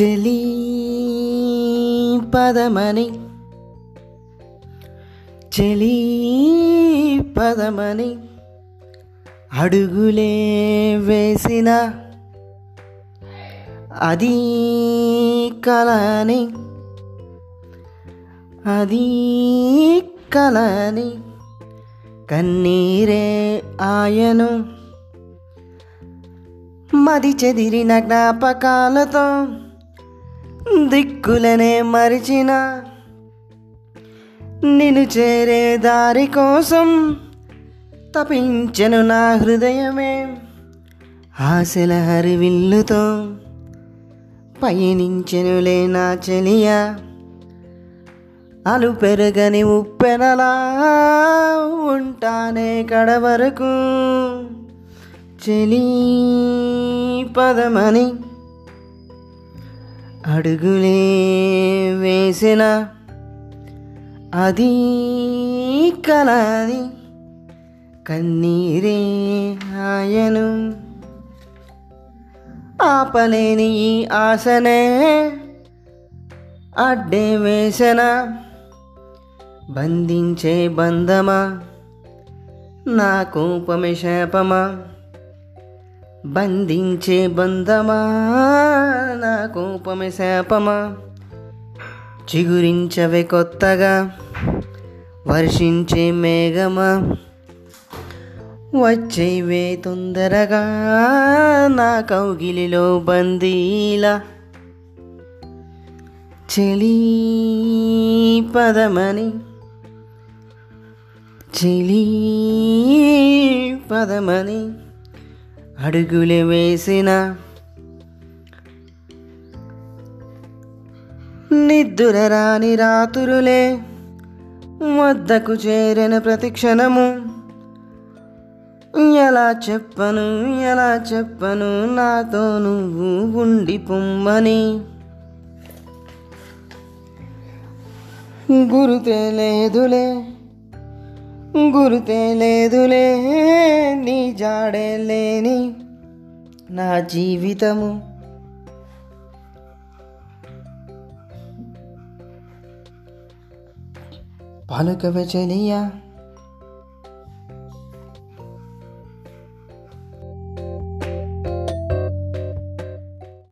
చెలి పదమని చెలి పదమని అడుగులే వేసిన అది కలని అది కలని కన్నీరే ఆయను మది చెదిరిన జ్ఞాపకాలతో దిక్కులనే మరిచిన నిన్ను చేరే దారి కోసం తపించెను నా హృదయమే. ఆశల హరివిల్లుతో పయనించెనులే నా చెలియా. అలు పెరగని ఉప్పెనలా ఉంటానే కడ వరకు చెలి పదమని అడుగులే వేసిన అది కలది కన్నీరే ఆయను. ఆపలేని ఈ ఆశనే అడ్డే వేసన. బంధించే బంధమా? నా కోపమే శాపమా? బంధించే బంధమా? నా కోపమే శాపమా? చిగురించవే కొత్తగా. వర్షించే మేఘమా? వచ్చేవే తొందరగా. నా కౌగిలిలో బందీలా చెలి పదమని. చెలి పదమని అడుగులు వేసిన నిద్దుర రాని రాతురులే వద్దకు చేరిన ప్రతి క్షణము. ఎలా చెప్పను ఎలా చెప్పను నాతో నువ్వు ఉండి పొమ్మని. గురుతే లేదులే గురుతే లేదులే నీ జాడే లేని నా జీవితము. పలుకవే చెలియా